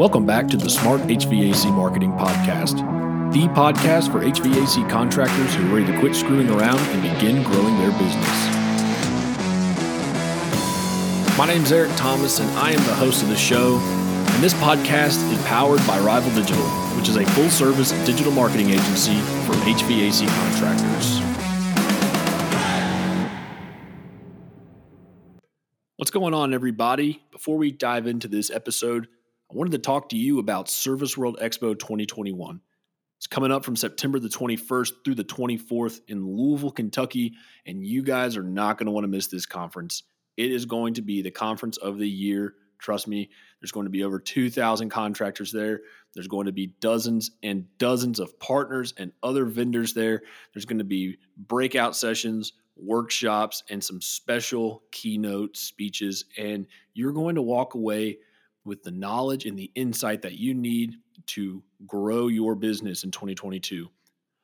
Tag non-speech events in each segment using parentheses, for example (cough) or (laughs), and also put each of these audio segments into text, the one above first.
Welcome back to the Smart HVAC Marketing Podcast, the podcast for HVAC contractors who are ready to quit screwing around and begin growing their business. My name is Eric Thomas, and I am the host of the show. And this podcast is powered by Rival Digital, which is a full service digital marketing agency for HVAC contractors. What's going on, everybody? Before we dive into this episode, I wanted to talk to you about Service World Expo 2021. It's coming up from September the 21st through the 24th in Louisville, Kentucky, and you guys are not going to want to miss this conference. It is going to be the conference of the year. Trust me, there's going to be over 2,000 contractors there. There's going to be dozens and dozens of partners and other vendors there. There's going to be breakout sessions, workshops, and some special keynote speeches. And you're going to walk away with the knowledge and the insight that you need to grow your business in 2022.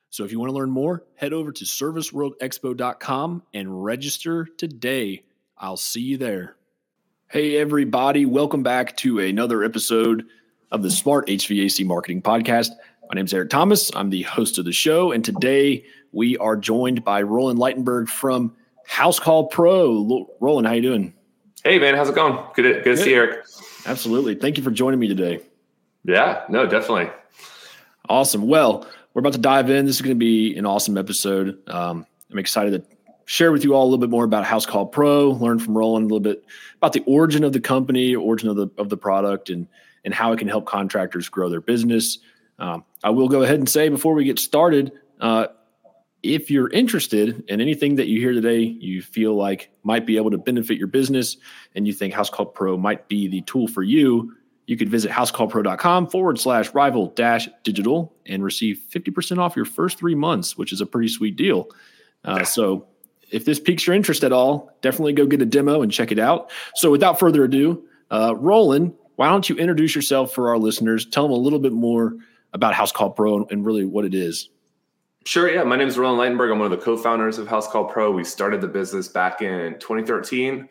So if you want to learn more, head over to serviceworldexpo.com and register today. I'll see you there. Hey, everybody, welcome back to another episode of the Smart HVAC Marketing Podcast. My name is Eric Thomas. I'm the host of the show, and today we are joined by Roland Ligtenberg from House Call Pro. Roland, how you doing? Hey, man, how's it going? Good to, good to see you, Eric. Absolutely. Thank you for joining me today. Yeah, no, definitely. Awesome. Well, we're about to dive in. This is going to be an awesome episode. Um, I'm excited to share with you all a little bit more about House Call Pro, learn from Roland a little bit about the origin of the company, origin of the of the product, and and how it can help contractors grow their business. Um, I will go ahead and say before we get started, uh, if you're interested in anything that you hear today, you feel like might be able to benefit your business, and you think House Call Pro might be the tool for you, you could visit housecallpro.com forward slash rival dash digital and receive 50% off your first three months, which is a pretty sweet deal. Uh, so if this piques your interest at all, definitely go get a demo and check it out. So without further ado, uh, Roland, why don't you introduce yourself for our listeners? Tell them a little bit more about House Call Pro and really what it is. Sure. Yeah. My name is Roland Ligtenberg. I'm one of the co-founders of House Call Pro. We started the business back in 2013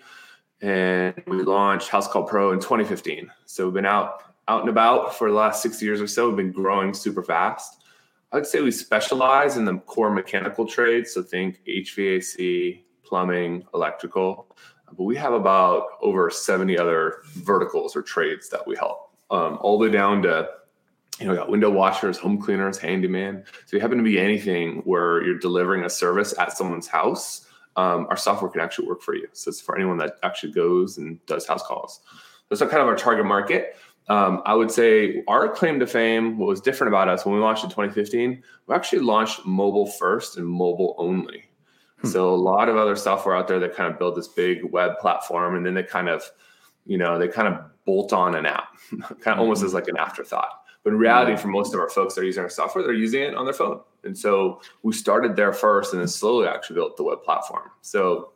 and we launched House Call Pro in 2015. So we've been out, out and about for the last six years or so. We've been growing super fast. I'd say we specialize in the core mechanical trades. So think HVAC, plumbing, electrical. But we have about over 70 other verticals or trades that we help, um, all the way down to you know, got window washers, home cleaners, handyman. So you happen to be anything where you're delivering a service at someone's house, um, our software can actually work for you. So it's for anyone that actually goes and does house calls. That's kind of our target market. Um, I would say our claim to fame, what was different about us when we launched in 2015, we actually launched mobile first and mobile only. Hmm. So a lot of other software out there that kind of build this big web platform and then they kind of, you know, they kind of bolt on an app, (laughs) kind of almost hmm. as like an afterthought. But in reality, for most of our folks that are using our software, they're using it on their phone. And so we started there first and then slowly actually built the web platform. So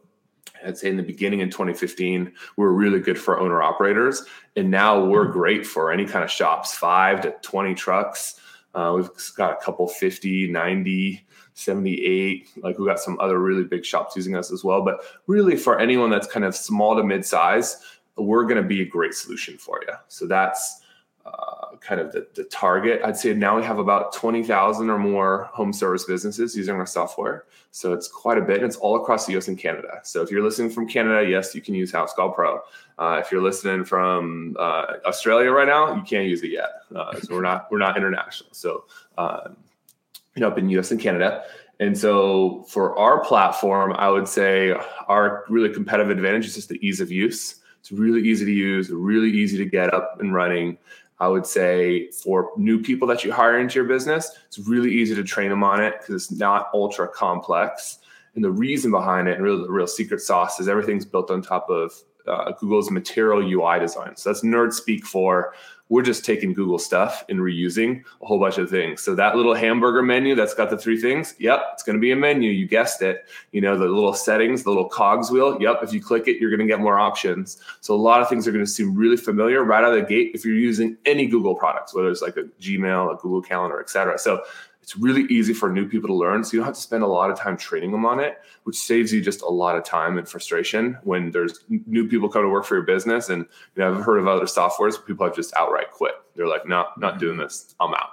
I'd say in the beginning in 2015, we were really good for owner operators. And now we're mm-hmm. great for any kind of shops, five to 20 trucks. Uh, we've got a couple 50, 90, 78. Like we've got some other really big shops using us as well. But really, for anyone that's kind of small to mid size, we're going to be a great solution for you. So that's uh, kind of the, the target. I'd say now we have about 20,000 or more home service businesses using our software. So it's quite a bit. And it's all across the US and Canada. So if you're listening from Canada, yes, you can use House Call Pro. Uh, if you're listening from uh, Australia right now, you can't use it yet. Uh, so we're not we're not international. So um, you know, up in US and Canada. And so for our platform, I would say our really competitive advantage is just the ease of use. It's really easy to use, really easy to get up and running. I would say for new people that you hire into your business, it's really easy to train them on it because it's not ultra complex. And the reason behind it, and really the real secret sauce, is everything's built on top of uh, Google's material UI design. So that's nerd speak for we're just taking Google stuff and reusing a whole bunch of things. So that little hamburger menu that's got the three things, yep, it's going to be a menu. You guessed it. You know, the little settings, the little cogs wheel, yep, if you click it, you're going to get more options. So a lot of things are going to seem really familiar right out of the gate if you're using any Google products, whether it's like a Gmail, a Google Calendar, et cetera. So It's really easy for new people to learn. So you don't have to spend a lot of time training them on it, which saves you just a lot of time and frustration when there's new people come to work for your business. And you know, I've heard of other softwares where people have just outright quit. They're like, no, not doing mm-hmm. this. I'm out.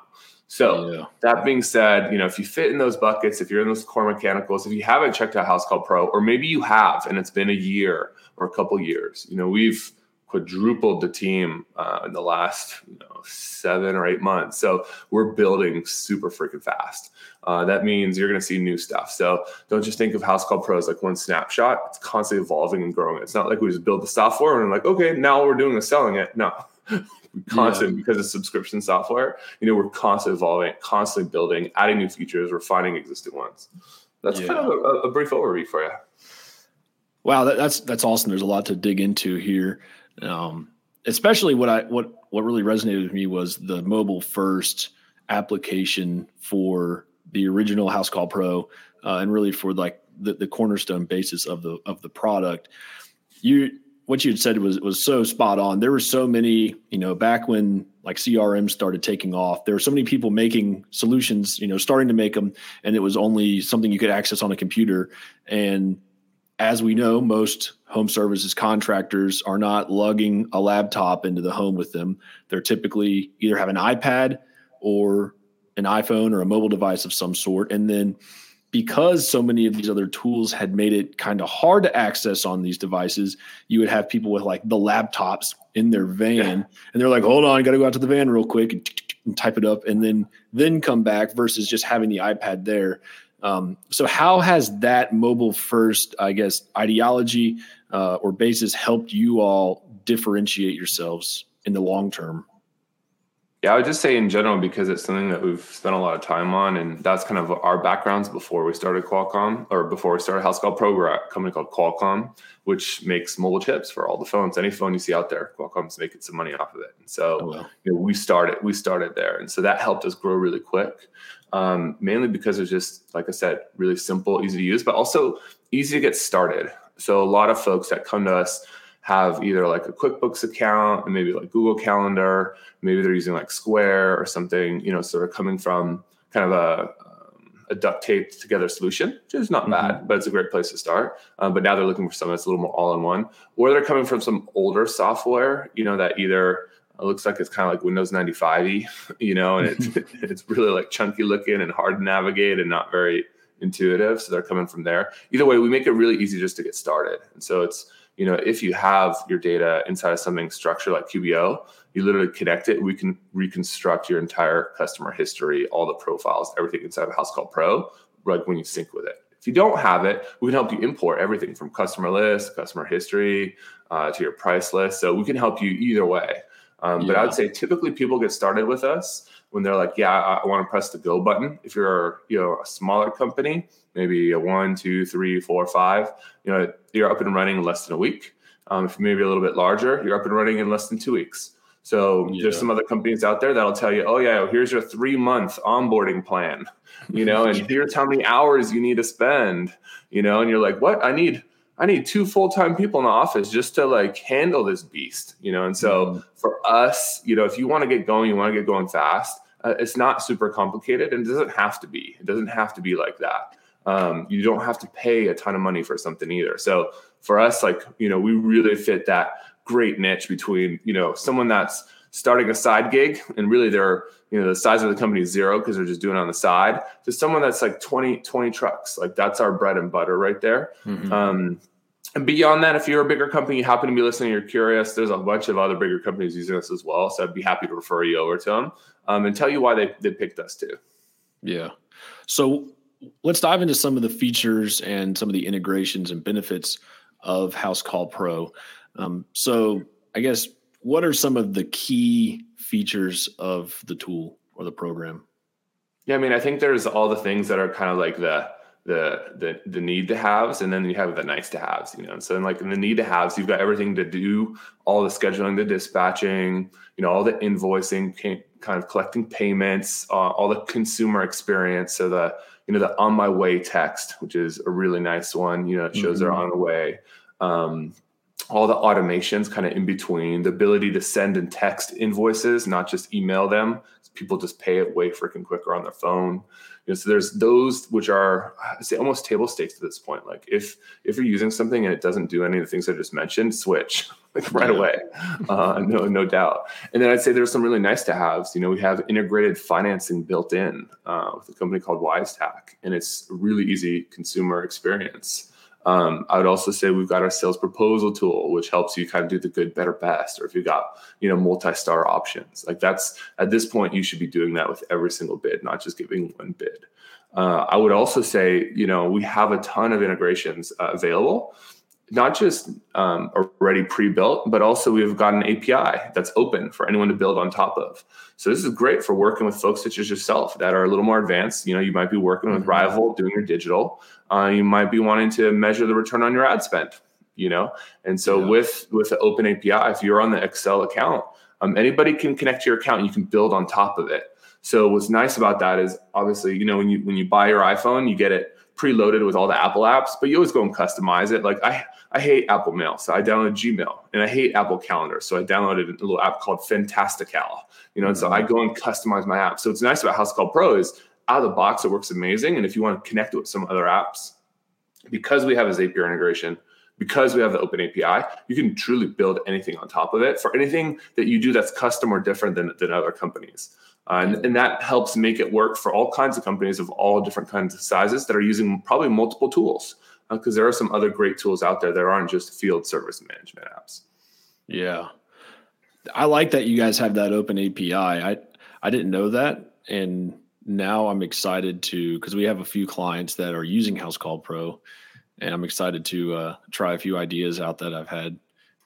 So yeah. that being said, you know, if you fit in those buckets, if you're in those core mechanicals, if you haven't checked out House Call Pro, or maybe you have and it's been a year or a couple years, you know, we've quadrupled the team uh, in the last you know, seven or eight months. So we're building super freaking fast. Uh, that means you're going to see new stuff. So don't just think of House Call Pro as like one snapshot. It's constantly evolving and growing. It's not like we just build the software and like, okay, now we're doing is selling it. No. (laughs) constant yeah. because it's subscription software. You know, we're constantly evolving, constantly building, adding new features, refining existing ones. That's yeah. kind of a, a, brief overview for you. Wow, that, that's that's awesome. There's a lot to dig into here. Um, especially what I what what really resonated with me was the mobile first application for the original House Call Pro, uh, and really for like the, the cornerstone basis of the of the product. You what you had said was was so spot on. There were so many, you know, back when like CRM started taking off, there were so many people making solutions, you know, starting to make them, and it was only something you could access on a computer. And as we know, most home services contractors are not lugging a laptop into the home with them. They're typically either have an iPad or an iPhone or a mobile device of some sort. And then because so many of these other tools had made it kind of hard to access on these devices, you would have people with like the laptops in their van yeah. and they're like, hold on, I got to go out to the van real quick and, and type it up and then then come back versus just having the iPad there. Um, so, how has that mobile first, I guess, ideology uh, or basis helped you all differentiate yourselves in the long term? Yeah, I would just say in general because it's something that we've spent a lot of time on, and that's kind of our backgrounds before we started Qualcomm, or before we started House Call Pro. We're a company called Qualcomm, which makes mobile chips for all the phones. Any phone you see out there, Qualcomm's making some money off of it. And so, oh, you know, we started we started there, and so that helped us grow really quick um, mainly because it's just, like I said, really simple, easy to use, but also easy to get started. So a lot of folks that come to us have either like a QuickBooks account and maybe like Google Calendar, maybe they're using like Square or something, you know, sort of coming from kind of a, um, a duct taped together solution, which is not mm-hmm. bad, but it's a great place to start. Um, but now they're looking for something that's a little more all in one, or they're coming from some older software, you know, that either it looks like it's kind of like Windows 95y, (laughs) you know, and it's (laughs) (laughs) it's really like chunky looking and hard to navigate and not very intuitive. So they're coming from there. Either way, we make it really easy just to get started. And so it's you know if you have your data inside of something structured like QBO, you literally connect it. We can reconstruct your entire customer history, all the profiles, everything inside of House Call Pro, like when you sync with it. If you don't have it, we can help you import everything from customer list, customer history, uh, to your price list. So we can help you either way. Um, yeah. But I would say typically people get started with us when they're like, "Yeah, I, I want to press the go button." If you're you know a smaller company, maybe a one, two, three, four, five, you know, you're up and running in less than a week. Um, if maybe a little bit larger, you're up and running in less than two weeks. So yeah. there's some other companies out there that'll tell you, "Oh yeah, here's your three month onboarding plan," you know, (laughs) and here's how many hours you need to spend, you know, and you're like, "What? I need." I need two full time people in the office just to like handle this beast, you know. And so mm-hmm. for us, you know, if you want to get going, you want to get going fast. Uh, it's not super complicated, and it doesn't have to be. It doesn't have to be like that. Um, you don't have to pay a ton of money for something either. So for us, like you know, we really fit that great niche between you know someone that's starting a side gig and really they're you know the size of the company is zero because they're just doing it on the side to someone that's like 20 20 trucks like that's our bread and butter right there. Mm-hmm. um, and beyond that if you're a bigger company you happen to be listening you're curious there's a bunch of other bigger companies using us as well so i'd be happy to refer you over to them um, and tell you why they, they picked us too. Yeah. So let's dive into some of the features and some of the integrations and benefits of house call pro. Um, so i guess what are some of the key features of the tool or the program? Yeah, I mean, I think there's all the things that are kind of like the the the the need to haves, and then you have the nice to haves. You know, and so in like in the need to haves, you've got everything to do, all the scheduling, the dispatching, you know, all the invoicing, kind of collecting payments, uh, all the consumer experience. So the you know the on my way text, which is a really nice one. You know, it shows mm-hmm. they're on the way. Um, all the automations kind of in between, the ability to send and text invoices, not just email them. People just pay it way freaking quicker on their phone. You know, so there's those which are I say almost table stakes at this point. Like if if you're using something and it doesn't do any of the things I just mentioned, switch (laughs) like right away. Uh, no no doubt. And then I'd say there's some really nice to haves. You know, we have integrated financing built in uh, with a company called Wisetack, and it's a really easy consumer experience. Um, I would also say we've got our sales proposal tool, which helps you kind of do the good, better, best, or if you've got you know multi-star options. Like that's at this point you should be doing that with every single bid, not just giving one bid. Uh, I would also say you know we have a ton of integrations uh, available not just um, already pre-built, but also we've got an API that's open for anyone to build on top of. So this is great for working with folks such as yourself that are a little more advanced. You know, you might be working with mm-hmm. Rival doing your digital. Uh, you might be wanting to measure the return on your ad spend. You know, and so yeah. with with the open API, if you're on the Excel account, um, anybody can connect to your account. and You can build on top of it. So what's nice about that is obviously, you know, when you when you buy your iPhone, you get it preloaded with all the Apple apps, but you always go and customize it. Like I, I hate Apple Mail, so I downloaded Gmail, and I hate Apple Calendar, so I downloaded a little app called Fantastical. You know, and so I mm-hmm. go and customize my app. So it's nice about House Call Pro is out of the box, it works amazing. And if you want to connect it with some other apps, because we have a Zapier integration, because we have the open API, you can truly build anything on top of it for anything that you do that's custom or different than, than other companies. Uh, and, and, that helps make it work for all kinds of companies of all different kinds of sizes that are using probably multiple tools because uh, there are some other great tools out there that aren't just field service management apps. Yeah. I like that you guys have that open API. I I didn't know that and now I'm excited to because we have a few clients that are using House Call Pro and I'm excited to uh, try a few ideas out that I've had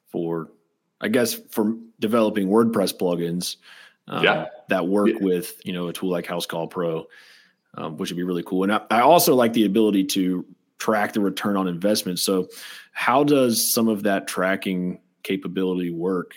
for I guess for developing WordPress plugins um, yeah. that work yeah. with you know a tool like House Call Pro, um, which would be really cool. And I, I, also like the ability to track the return on investment. So, how does some of that tracking capability work?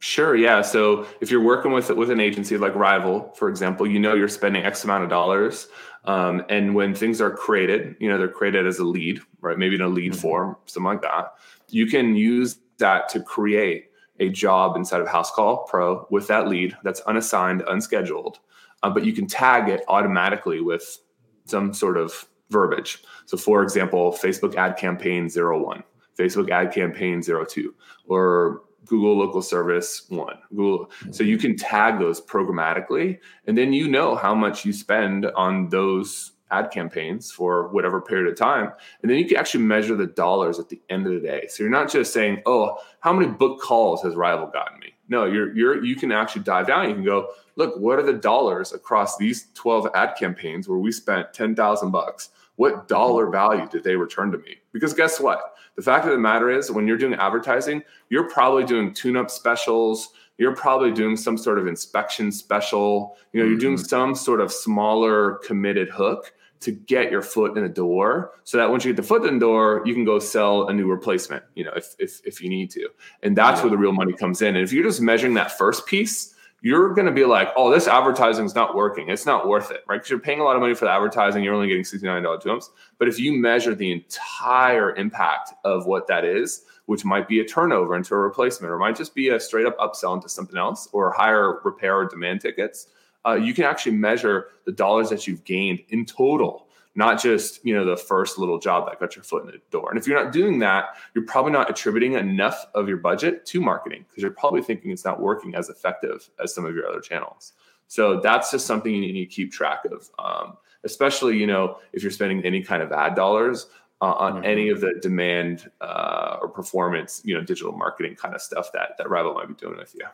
Sure. Yeah. So if you're working with with an agency like Rival, for example, you know you're spending X amount of dollars, um, and when things are created, you know they're created as a lead, right? Maybe in a lead mm-hmm. form, something like that. You can use that to create a job inside of House Call Pro with that lead that's unassigned, unscheduled, uh, but you can tag it automatically with some sort of verbiage. So, for example, Facebook ad campaign 01, Facebook ad campaign 02, or Google local service one. Google. So you mm-hmm. can tag those programmatically, and then you know how much you spend on those ad campaigns for whatever period of time. And then you can actually measure the dollars at the end of the day. So you're not just saying, oh, how many book calls has Rival gotten me? No, you're you're you can actually dive down. You can go, look, what are the dollars across these 12 ad campaigns where we spent 10,000 bucks? What mm-hmm. dollar value did they return to me? Because guess what? The fact of the matter is, when you're doing advertising, you're probably doing tune up specials you're probably doing some sort of inspection special you know mm-hmm. you're doing mm-hmm. some sort of smaller committed hook to get your foot in the door so that once you get the foot in the door you can go sell a new replacement you know if if, if you need to and that's yeah. where the real money comes in and if you're just measuring that first piece you're going to be like oh this advertising is not working. It's not worth it right? Because you're paying a lot of money for the advertising. You're only getting $69 to them but if you measure the entire impact of what that is which might be a turnover into a replacement or might just be a straight up upsell into something else or higher repair or demand tickets uh, you can actually measure the dollars that you've gained in total not just you know the first little job that got your foot in the door. And if you're not doing that you're probably not attributing enough of your budget to marketing because you're probably thinking it's not working as effective as some of your other channels. So that's just something you need to keep track of um, especially you know if you're spending any kind of ad dollars uh, on mm-hmm. any of the demand uh, or performance you know digital marketing kind of stuff that that rival might be doing with you.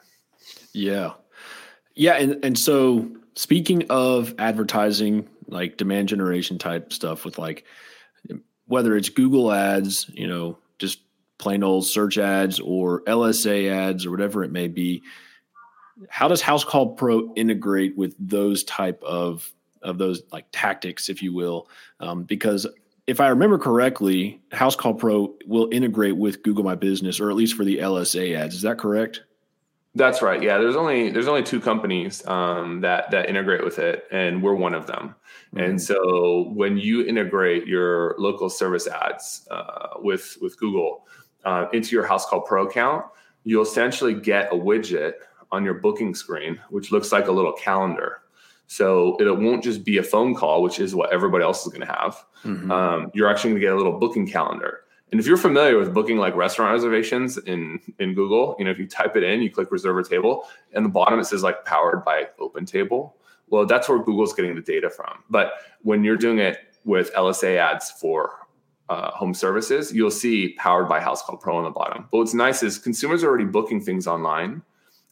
Yeah yeah, and and so speaking of advertising, like demand generation type stuff with like whether it's Google ads, you know, just plain old search ads or LSA ads or whatever it may be, how does House Call Pro integrate with those type of of those like tactics, if you will? Um, because if I remember correctly, House Call Pro will integrate with Google My Business, or at least for the LSA ads. Is that correct? That's right. Yeah, there's only there's only two companies um, that that integrate with it, and we're one of them. Mm-hmm. And so when you integrate your local service ads uh, with with Google, uh, into your House Call Pro account, you'll essentially get a widget on your booking screen, which looks like a little calendar. So it won't just be a phone call, which is what everybody else is going to have. Mm-hmm. Um, you're actually going to get a little booking calendar. And if you're familiar with booking like restaurant reservations in in Google, you know if you type it in, you click reserve a table, and the bottom it says like powered by Open Table. Well, that's where Google's getting the data from. But when you're doing it with LSA ads for uh, home services, you'll see powered by House Call Pro on the bottom. But what's nice is consumers are already booking things online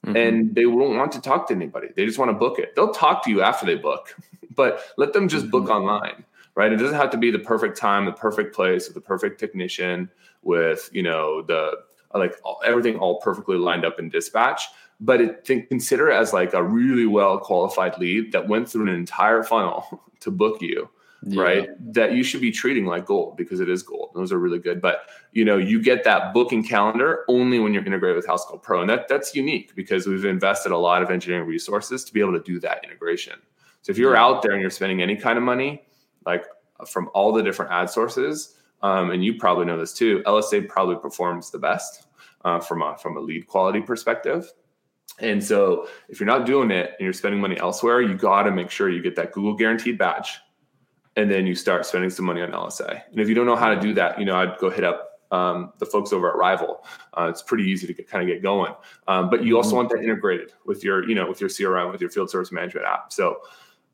mm-hmm. and they won't want to talk to anybody. They just want to book it. They'll talk to you after they book, (laughs) but let them just mm-hmm. book online, right? It doesn't have to be the perfect time, the perfect place, with the perfect technician, with you know the like all, everything all perfectly lined up in dispatch. But it, think, consider it as like a really well qualified lead that went through an entire funnel (laughs) to book you yeah. right? That you should be treating like gold because it is gold. Those are really good. But you know, you get that booking calendar only when you're integrated with House Call Pro. And that that's unique because we've invested a lot of engineering resources to be able to do that integration. So if you're out there and you're spending any kind of money, like from all the different ad sources, um, and you probably know this too, LSA probably performs the best uh, from a from a lead quality perspective. And so if you're not doing it and you're spending money elsewhere, you got to make sure you get that Google guaranteed badge and then you start spending some money on LSA. And if you don't know how to do that, you know, I'd go hit up um, the folks over at Rival. Uh, it's pretty easy to get, kind of get going. Um, but you also mm-hmm. want that integrated with your, you know, with your CRM, with your field service management app. So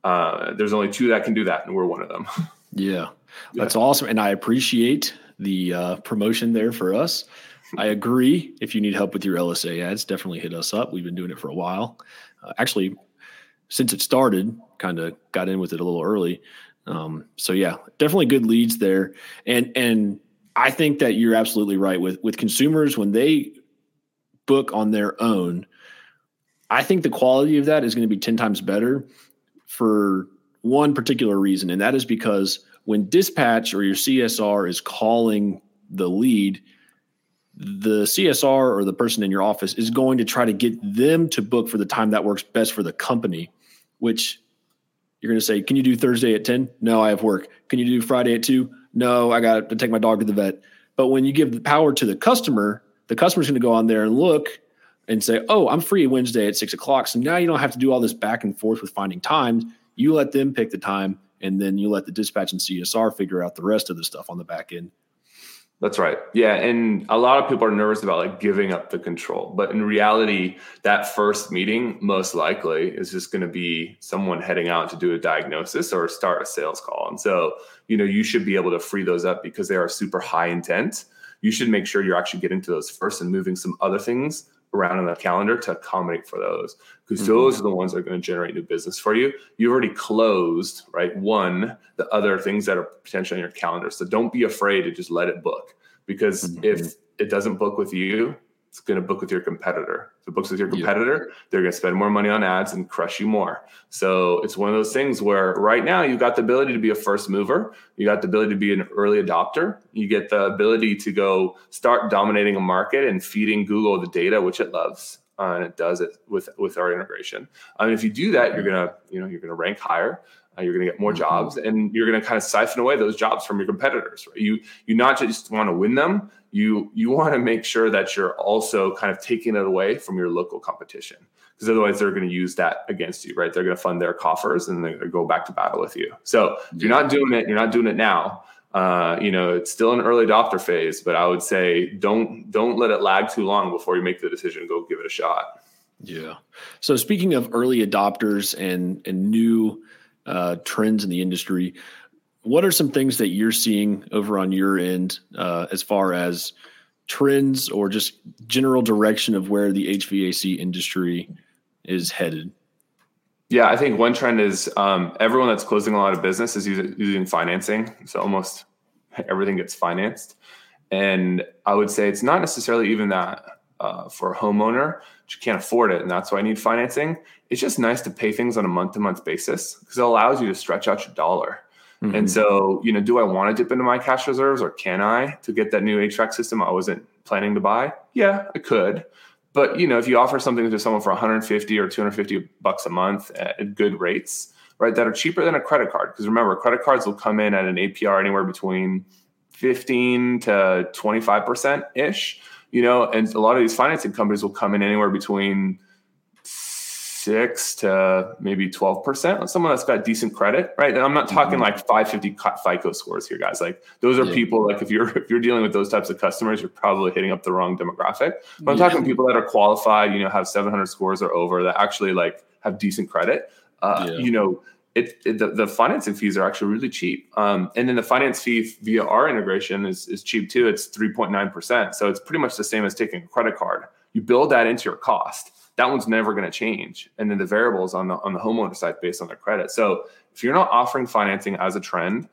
uh, there's only two that can do that, and we're one of them. (laughs) Yeah, that's yeah. awesome, and I appreciate the uh, promotion there for us. I agree. If you need help with your LSA ads, definitely hit us up. We've been doing it for a while. Uh, actually, since it started, kind of got in with it a little early. Um, so yeah, definitely good leads there. And and I think that you're absolutely right with with consumers when they book on their own. I think the quality of that is going to be 10 times better for one particular reason, and that is because when dispatch or your CSR is calling the lead, the CSR or the person in your office is going to try to get them to book for the time that works best for the company, which you're going to say, Can you do Thursday at 10? No, I have work. Can you do Friday at 2? No, I got to take my dog to the vet. But when you give the power to the customer, the customer's going to go on there and look and say, Oh, I'm free Wednesday at six o'clock. So now you don't have to do all this back and forth with finding times. You let them pick the time and then you let the dispatch and CSR figure out the rest of the stuff on the back end. That's right. Yeah. And a lot of people are nervous about like giving up the control. But in reality, that first meeting most likely is just going to be someone heading out to do a diagnosis or start a sales call. And so, you know, you should be able to free those up because they are super high intent. You should make sure you're actually getting to those first and moving some other things around in the calendar to accommodate for those because mm-hmm. those are the ones that are going to generate new business for you. You've already closed, right? One, the other things that are potentially on your calendar. So don't be afraid to just let it book because mm-hmm. if it doesn't book with you, it's going to book with your competitor. If it books with your competitor, yeah. they're going to spend more money on ads and crush you more. So it's one of those things where right now you've got the ability to be a first mover. You got the ability to be an early adopter. You get the ability to go start dominating a market and feeding Google the data, which it loves. Uh, and it does it with with our integration. I mean, if you do that, you're gonna you know you're gonna rank higher. Uh, you're going to get more mm-hmm. jobs, and you're going to kind of siphon away those jobs from your competitors. Right? You you not just want to win them. You you want to make sure that you're also kind of taking it away from your local competition, because otherwise they're going to use that against you. Right? They're going to fund their coffers and they're going to go back to battle with you. So if you're not doing it, you're not doing it now. Uh, you know, it's still an early adopter phase, but I would say don't don't let it lag too long before you make the decision. Go give it a shot. Yeah. So speaking of early adopters and and new uh, trends in the industry. What are some things that you're seeing over on your end uh, as far as trends or just general direction of where the HVAC industry is headed? Yeah, I think one trend is um, everyone that's closing a lot of business is using, using financing. So almost (laughs) everything gets financed. And I would say it's not necessarily even that uh, for a homeowner, you can't afford it, and that's why I need financing. It's just nice to pay things on a month to month basis because it allows you to stretch out your dollar. Mm-hmm. And so, you know, do I want to dip into my cash reserves or can I to get that new HVAC system I wasn't planning to buy? Yeah, I could. But you know, if you offer something to someone for 150 or 250 bucks a month at good rates, right, that are cheaper than a credit card, because remember, credit cards will come in at an APR anywhere between 15 to 25% ish, you know, and a lot of these financing companies will come in anywhere between six to maybe 12% on someone that's got decent credit, right? And I'm not talking mm-hmm. like 550 FICO scores here, guys. Like those are yeah. people like if you're (laughs) if you're dealing with those types of customers, you're probably hitting up the wrong demographic. But I'm yeah. talking people that are qualified, you know, have 700 scores or over that actually like have decent credit. Uh, yeah. You know, it, it, the, the financing fees are actually really cheap. Um, and then the finance fee via our integration is, is cheap too. It's 3.9%. So it's pretty much the same as taking a credit card. You build that into your cost that one's never going to change. And then the variables on the on the homeowner side based on their credit. So if you're not offering financing as a trend,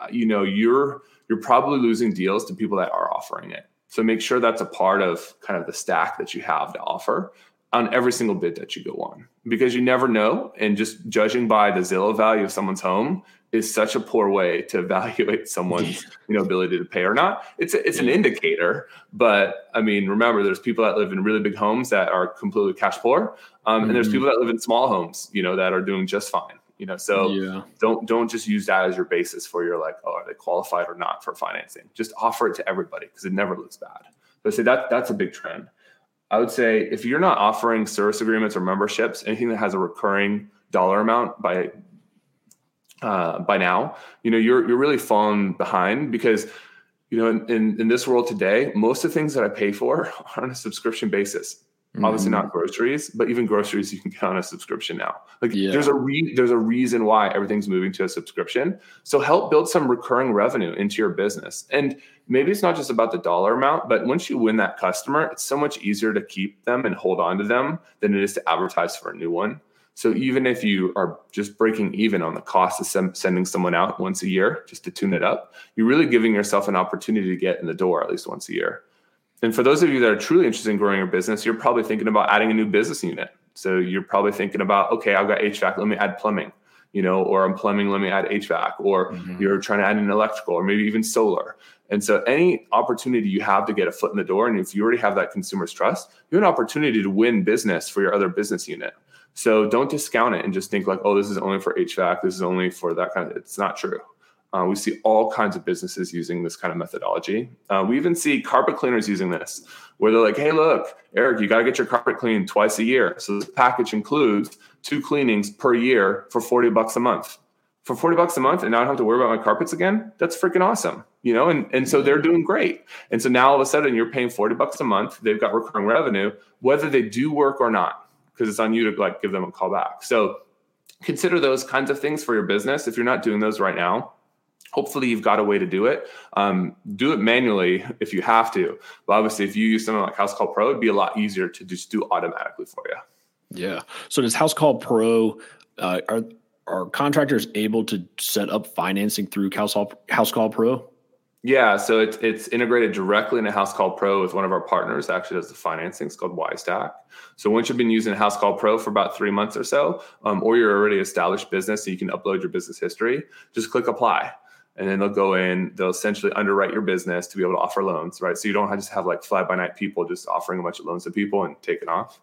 uh, you know you're you're probably losing deals to people that are offering it. So make sure that's a part of kind of the stack that you have to offer on every single bid that you go on because you never know. And just judging by the Zillow value of someone's home is such a poor way to (laughs) evaluate someone's you know ability to pay or not. It's a, it's an indicator, but I mean, remember, there's people that live in really big homes that are completely cash poor, um, mm-hmm. and there's mm-hmm. people that live in small homes, you know, that are doing just fine. You know, so yeah. don't don't just use that as your basis for your like, oh, are they qualified or not for financing? Just offer it to everybody because it never looks bad. But say that that's a big trend. I would say if you're not offering service agreements or memberships, anything that has a recurring dollar amount by uh, by now, you know, you're you're really falling behind because you know in, in, in this world today, most of the things that I pay for (laughs) are on a subscription basis. Mm-hmm. Obviously not groceries, but even groceries you can get on a subscription now. Like yeah. there's a re- there's a reason why everything's moving to a subscription. So help build some recurring revenue into your business. And maybe it's not just about the dollar amount, but once you win that customer, it's so much easier to keep them and hold on to them than it is to advertise for a new one. So even if you are just breaking even on the cost of sem- sending someone out once a year just to tune it up, you're really giving yourself an opportunity to get in the door at least once a year. And for those of you that are truly interested in growing your business, you're probably thinking about adding a new business unit. So you're probably thinking about, okay, I've got HVAC, let me add plumbing, you know, or I'm plumbing, let me add HVAC, or mm-hmm. you're trying to add an electrical or maybe even solar. And so any opportunity you have to get a foot in the door, and if you already have that consumer's trust, you have an opportunity to win business for your other business unit. So don't discount it and just think like, oh, this is only for HVAC. This is only for that kind of. It's not true. Uh, we see all kinds of businesses using this kind of methodology. Uh, we even see carpet cleaners using this, where they're like, "Hey, look, Eric, you got to get your carpet cleaned twice a year. So this package includes two cleanings per year for forty bucks a month. For forty bucks a month, and now I don't have to worry about my carpets again. That's freaking awesome, you know. And and so they're doing great. And so now all of a sudden, you're paying forty bucks a month. They've got recurring revenue, whether they do work or not because it's on you to like give them a call back. So consider those kinds of things for your business. If you're not doing those right now, hopefully you've got a way to do it. Um, do it manually if you have to. But obviously, if you use something like House Call Pro, it'd be a lot easier to just do automatically for you. Yeah. So does House Call Pro uh, are are contractors able to set up financing through House Call, House Call Pro? Yeah, so it's it's integrated directly in a House Call Pro with one of our partners. Actually, does the financing. It's called Wisetack. So once you've been using House Call Pro for about three months or so, um, or you're already established business, so you can upload your business history. Just click apply and then they'll go in they'll essentially underwrite your business to be able to offer loans right? So you don't have just have like fly by night people just offering a bunch of loans to people and taking off.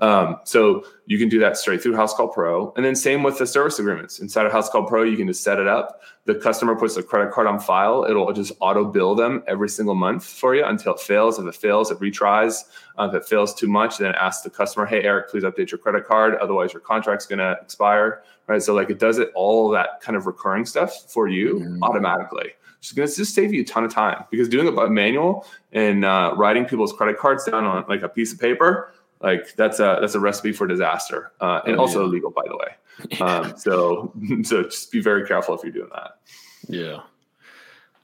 Um, so you can do that straight through house call pro. And then same with the service agreements. Inside of house call pro you can just set it up the customer puts a credit card on file it'll just auto bill them every single month for you until it fails if it fails it retries uh, if it fails too much then it asks the customer hey eric please update your credit card otherwise your contract's going to expire right? So like it does it all that kind of recurring stuff for you mm-hmm. automatically. It's going to just save you a ton of time because doing it by manual and uh, writing people's credit cards down on like a piece of paper, like that's a that's a recipe for disaster uh, and oh, also yeah. illegal, by the way. (laughs) Um, so (laughs) so just be very careful if you're doing that. Yeah,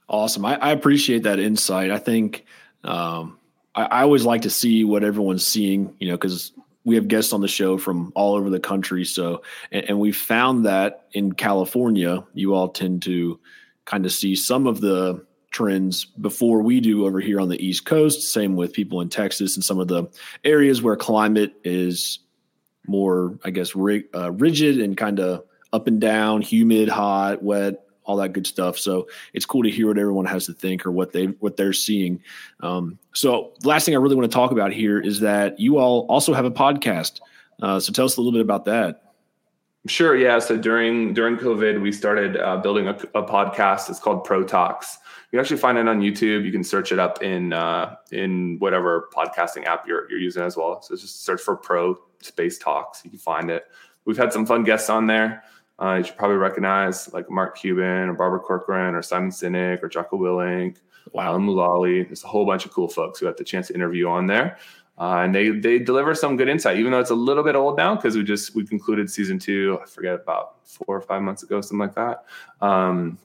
awesome. I, I appreciate that insight. I think um, I, I always like to see what everyone's seeing, you know, because we have guests on the show from all over the country. So, and, and we found that in California, you all tend to kind of see some of the trends before we do over here on the East Coast. Same with people in Texas and some of the areas where climate is more, I guess, rig, uh, rigid and kind of up and down, humid, hot, wet, all that good stuff. So it's cool to hear what everyone has to think or what they what they're seeing. Um, so last thing I really want to talk about here is that you all also have a podcast. Uh, so tell us a little bit about that. Sure. Yeah. So during during COVID, we started uh, building a, a, podcast. It's called Pro Talks. You can actually find it on YouTube. You can search it up in uh, in whatever podcasting app you're you're using as well. So just search for Pro Space Talks. You can find it. We've had some fun guests on there. Uh, you should probably recognize like Mark Cuban or Barbara Corcoran or Simon Sinek or Jocko Willink, wow. Alan Mulally. There's a whole bunch of cool folks who had the chance to interview on there. Uh, and they they deliver some good insight, even though it's a little bit old now because we just we concluded season two. I forget about four or five months ago, something like that. Um,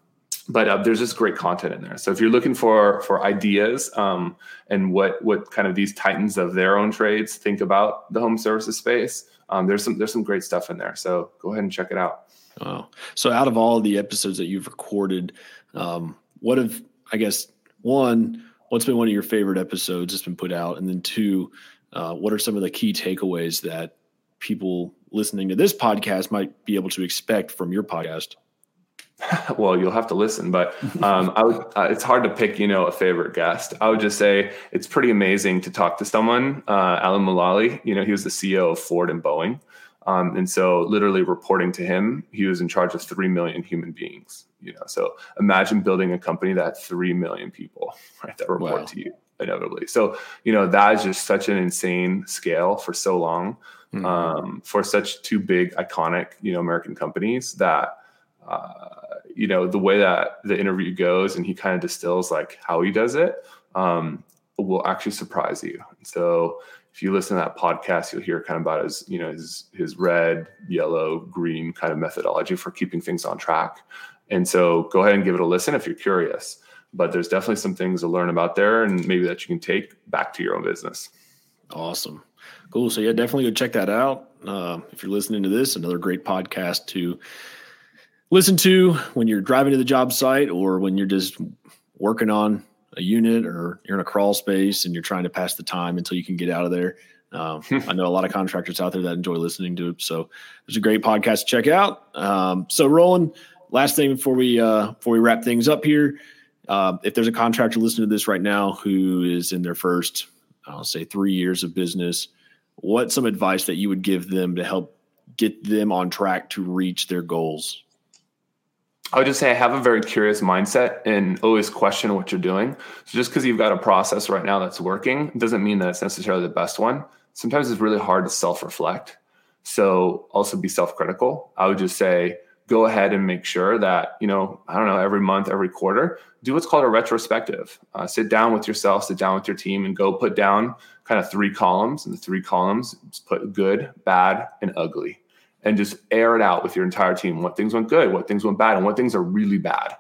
but uh, there's just great content in there. So if you're looking for for ideas um, and what what kind of these titans of their own trades think about the home services space, um, there's some there's some great stuff in there. So go ahead and check it out. Wow. so out of all the episodes that you've recorded, um, what have I guess one what's been one of your favorite episodes that's been put out, and then two, uh, what are some of the key takeaways that people listening to this podcast might be able to expect from your podcast? (laughs) well, you'll have to listen, but um, I would, uh, it's hard to pick, you know, a favorite guest. I would just say it's pretty amazing to talk to someone. Uh, Alan Mulally, you know, he was the CEO of Ford and Boeing. Um, and so literally reporting to him, he was in charge of 3 million human beings, you know, so imagine building a company that had 3 million people, (laughs) right, that report wow. to you inevitably. So, you know, that is just such an insane scale for so long, mm-hmm. um, for such two big, iconic, you know, American companies that, uh, you know, the way that the interview goes and he kind of distills like how he does it um, will actually surprise you. So, if you listen to that podcast, you'll hear kind of about his, you know, his his red, yellow, green kind of methodology for keeping things on track. And so go ahead and give it a listen if you're curious. But there's definitely some things to learn about there and maybe that you can take back to your own business. Awesome. Cool. So yeah, definitely go check that out. Uh, if you're listening to this, another great podcast to listen to when you're driving to the job site or when you're just working on a unit or you're in a crawl space and you're trying to pass the time until you can get out of there. Um, I know a lot of contractors out there that enjoy listening to it. So it's a great podcast to check out. Um, so Roland, last thing before we uh, before we wrap things up here, uh, if there's a contractor listening to this right now who is in their first, I'll say three years of business, what's some advice that you would give them to help get them on track to reach their goals? I would just say I have a very curious mindset and always question what you're doing. So just because you've got a process right now that's working doesn't mean that it's necessarily the best one. Sometimes it's really hard to self-reflect. So also be self-critical. I would just say go ahead and make sure that you know I don't know every month, every quarter, do what's called a retrospective. Uh, sit down with yourself, sit down with your team, and go put down kind of three columns. And the three columns put good, bad, and ugly and just air it out with your entire team. What things went good, what things went bad, and what things are really bad.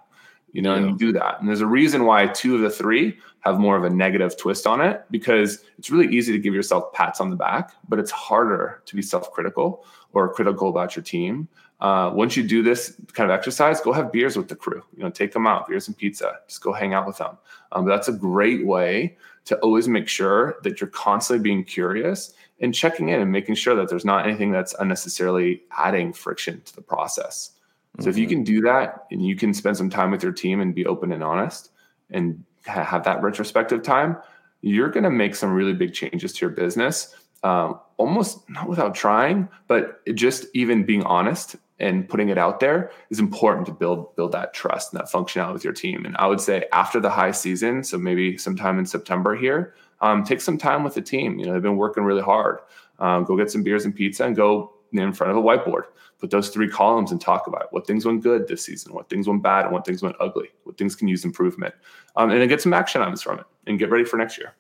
You know, yeah. and you do that. And there's a reason why two of the three have more of a negative twist on it because it's really easy to give yourself pats on the back, but it's harder to be self critical or critical about your team. Uh, once you do this kind of exercise, go have beers with the crew. You know, take them out, beers and pizza. Just go hang out with them. Um, that's a great way to always make sure that you're constantly being curious and checking in and making sure that there's not anything that's unnecessarily adding friction to the process. So mm-hmm. if you mm-hmm. can do that and you can spend some time with your team and be open and honest and have that retrospective time, you're going to make some really big changes to your business. Um, almost not without trying, but just even being honest and putting it out there is important to build build that trust and that functionality with your team. And I would say after the high season, so maybe sometime in September here, um, take some time with the team. You know, they've been working really hard. Um, go get some beers and pizza and go in front of a whiteboard. Put those three columns and talk about it. what things went good this season, what things went bad, and what things went ugly, what things can use improvement, um, and then get some action items from it and get ready for next year.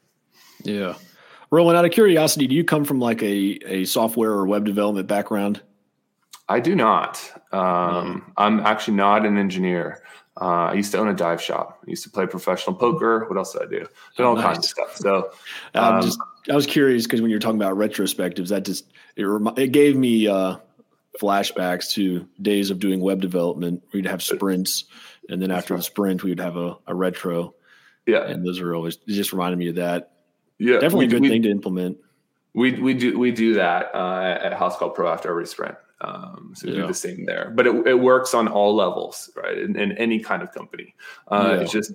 Yeah. Roland, out of curiosity, do you come from like a, a software or web development background? I do not. Um, mm. I'm actually not an engineer. Uh, I used to own a dive shop. I used to play professional poker. What else did I do? Did all nice. kinds of stuff. So, um, just, I was curious because when you're talking about retrospectives, that just it, rem- it gave me uh, flashbacks to days of doing web development. We'd have sprints, and then after the sprint, we would have a, a retro. Yeah, and those are always it just reminded me of that. Yeah, definitely we, a good we, thing to implement. We we do we do that uh, at House Call Pro after every sprint. Um, so yeah. do the same there, but it, it, works on all levels, right? In, in any kind of company. Uh, yeah. It's just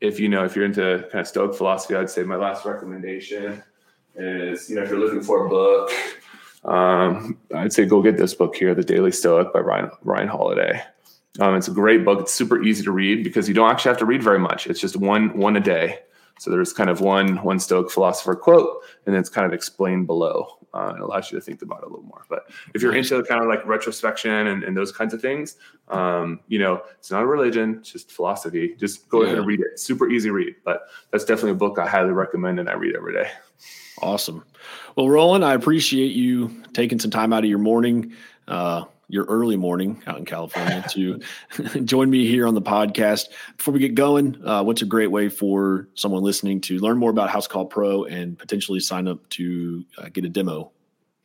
if you know if you're into kind of Stoic philosophy, I'd say my last recommendation is you know if you're looking for a book, um, I'd say go get this book here, The Daily Stoic by Ryan Ryan Holiday. Um, it's a great book. It's super easy to read because you don't actually have to read very much. It's just one one a day. So there's kind of one one Stoic philosopher quote, and then it's kind of explained below. Uh, it allows you to think about it a little more. But if you're into kind of like retrospection and, and those kinds of things, um, you know, it's not a religion, it's just philosophy. Just go yeah. ahead and read it. Super easy read, but that's definitely a book I highly recommend and I read every day. Awesome. Well, Roland, I appreciate you taking some time out of your morning. Uh, your early morning out in California to (laughs) join me here on the podcast. Before we get going, uh, what's a great way for someone listening to learn more about House Call Pro and potentially sign up to uh, get a demo?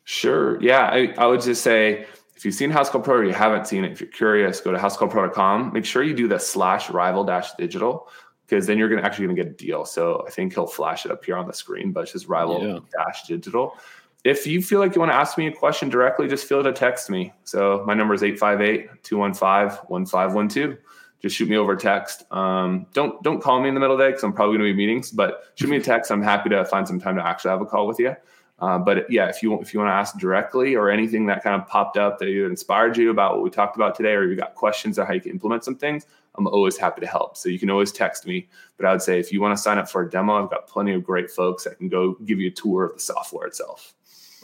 Sure. Yeah, I, I, would just say if you've seen House Call Pro or you haven't seen it, if you're curious, go to housecallpro.com. Make sure you do the slash rival dash digital because then you're gonna actually gonna get a deal. So I think he'll flash it up here on the screen, but it's just rival dash digital if you feel like you want to ask me a question directly, just feel to text me. So my number is 858-215-1512. Just shoot me over text. Um, don't don't call me in the middle of the day because I'm probably going to be meetings. But shoot me a text. I'm happy to find some time to actually have a call with you. Uh, but yeah, if you if you want to ask directly or anything that kind of popped up that you inspired you about what we talked about today, or you got questions on how you can implement some things, I'm always happy to help. So you can always text me. But I would say if you want to sign up for a demo, I've got plenty of great folks that can go give you a tour of the software itself.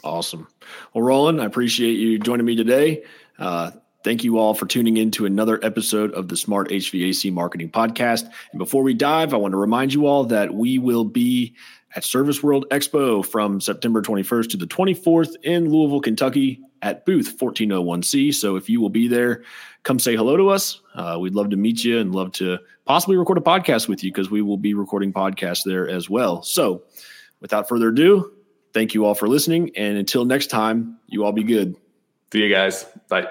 Awesome. Well, Roland, I appreciate you joining me today. Uh, thank you all for tuning in to another episode of the Smart HVAC Marketing Podcast. And before we dive, I want to remind you all that we will be at Service World Expo from September 21st to the 24th in Louisville, Kentucky at booth 1401C. So if you will be there, come say hello to us. Uh, we'd love to meet you and love to possibly record a podcast with you because we will be recording podcasts there as well. So without further ado, Thank you all for listening. And until next time, you all be good. See you guys. Bye.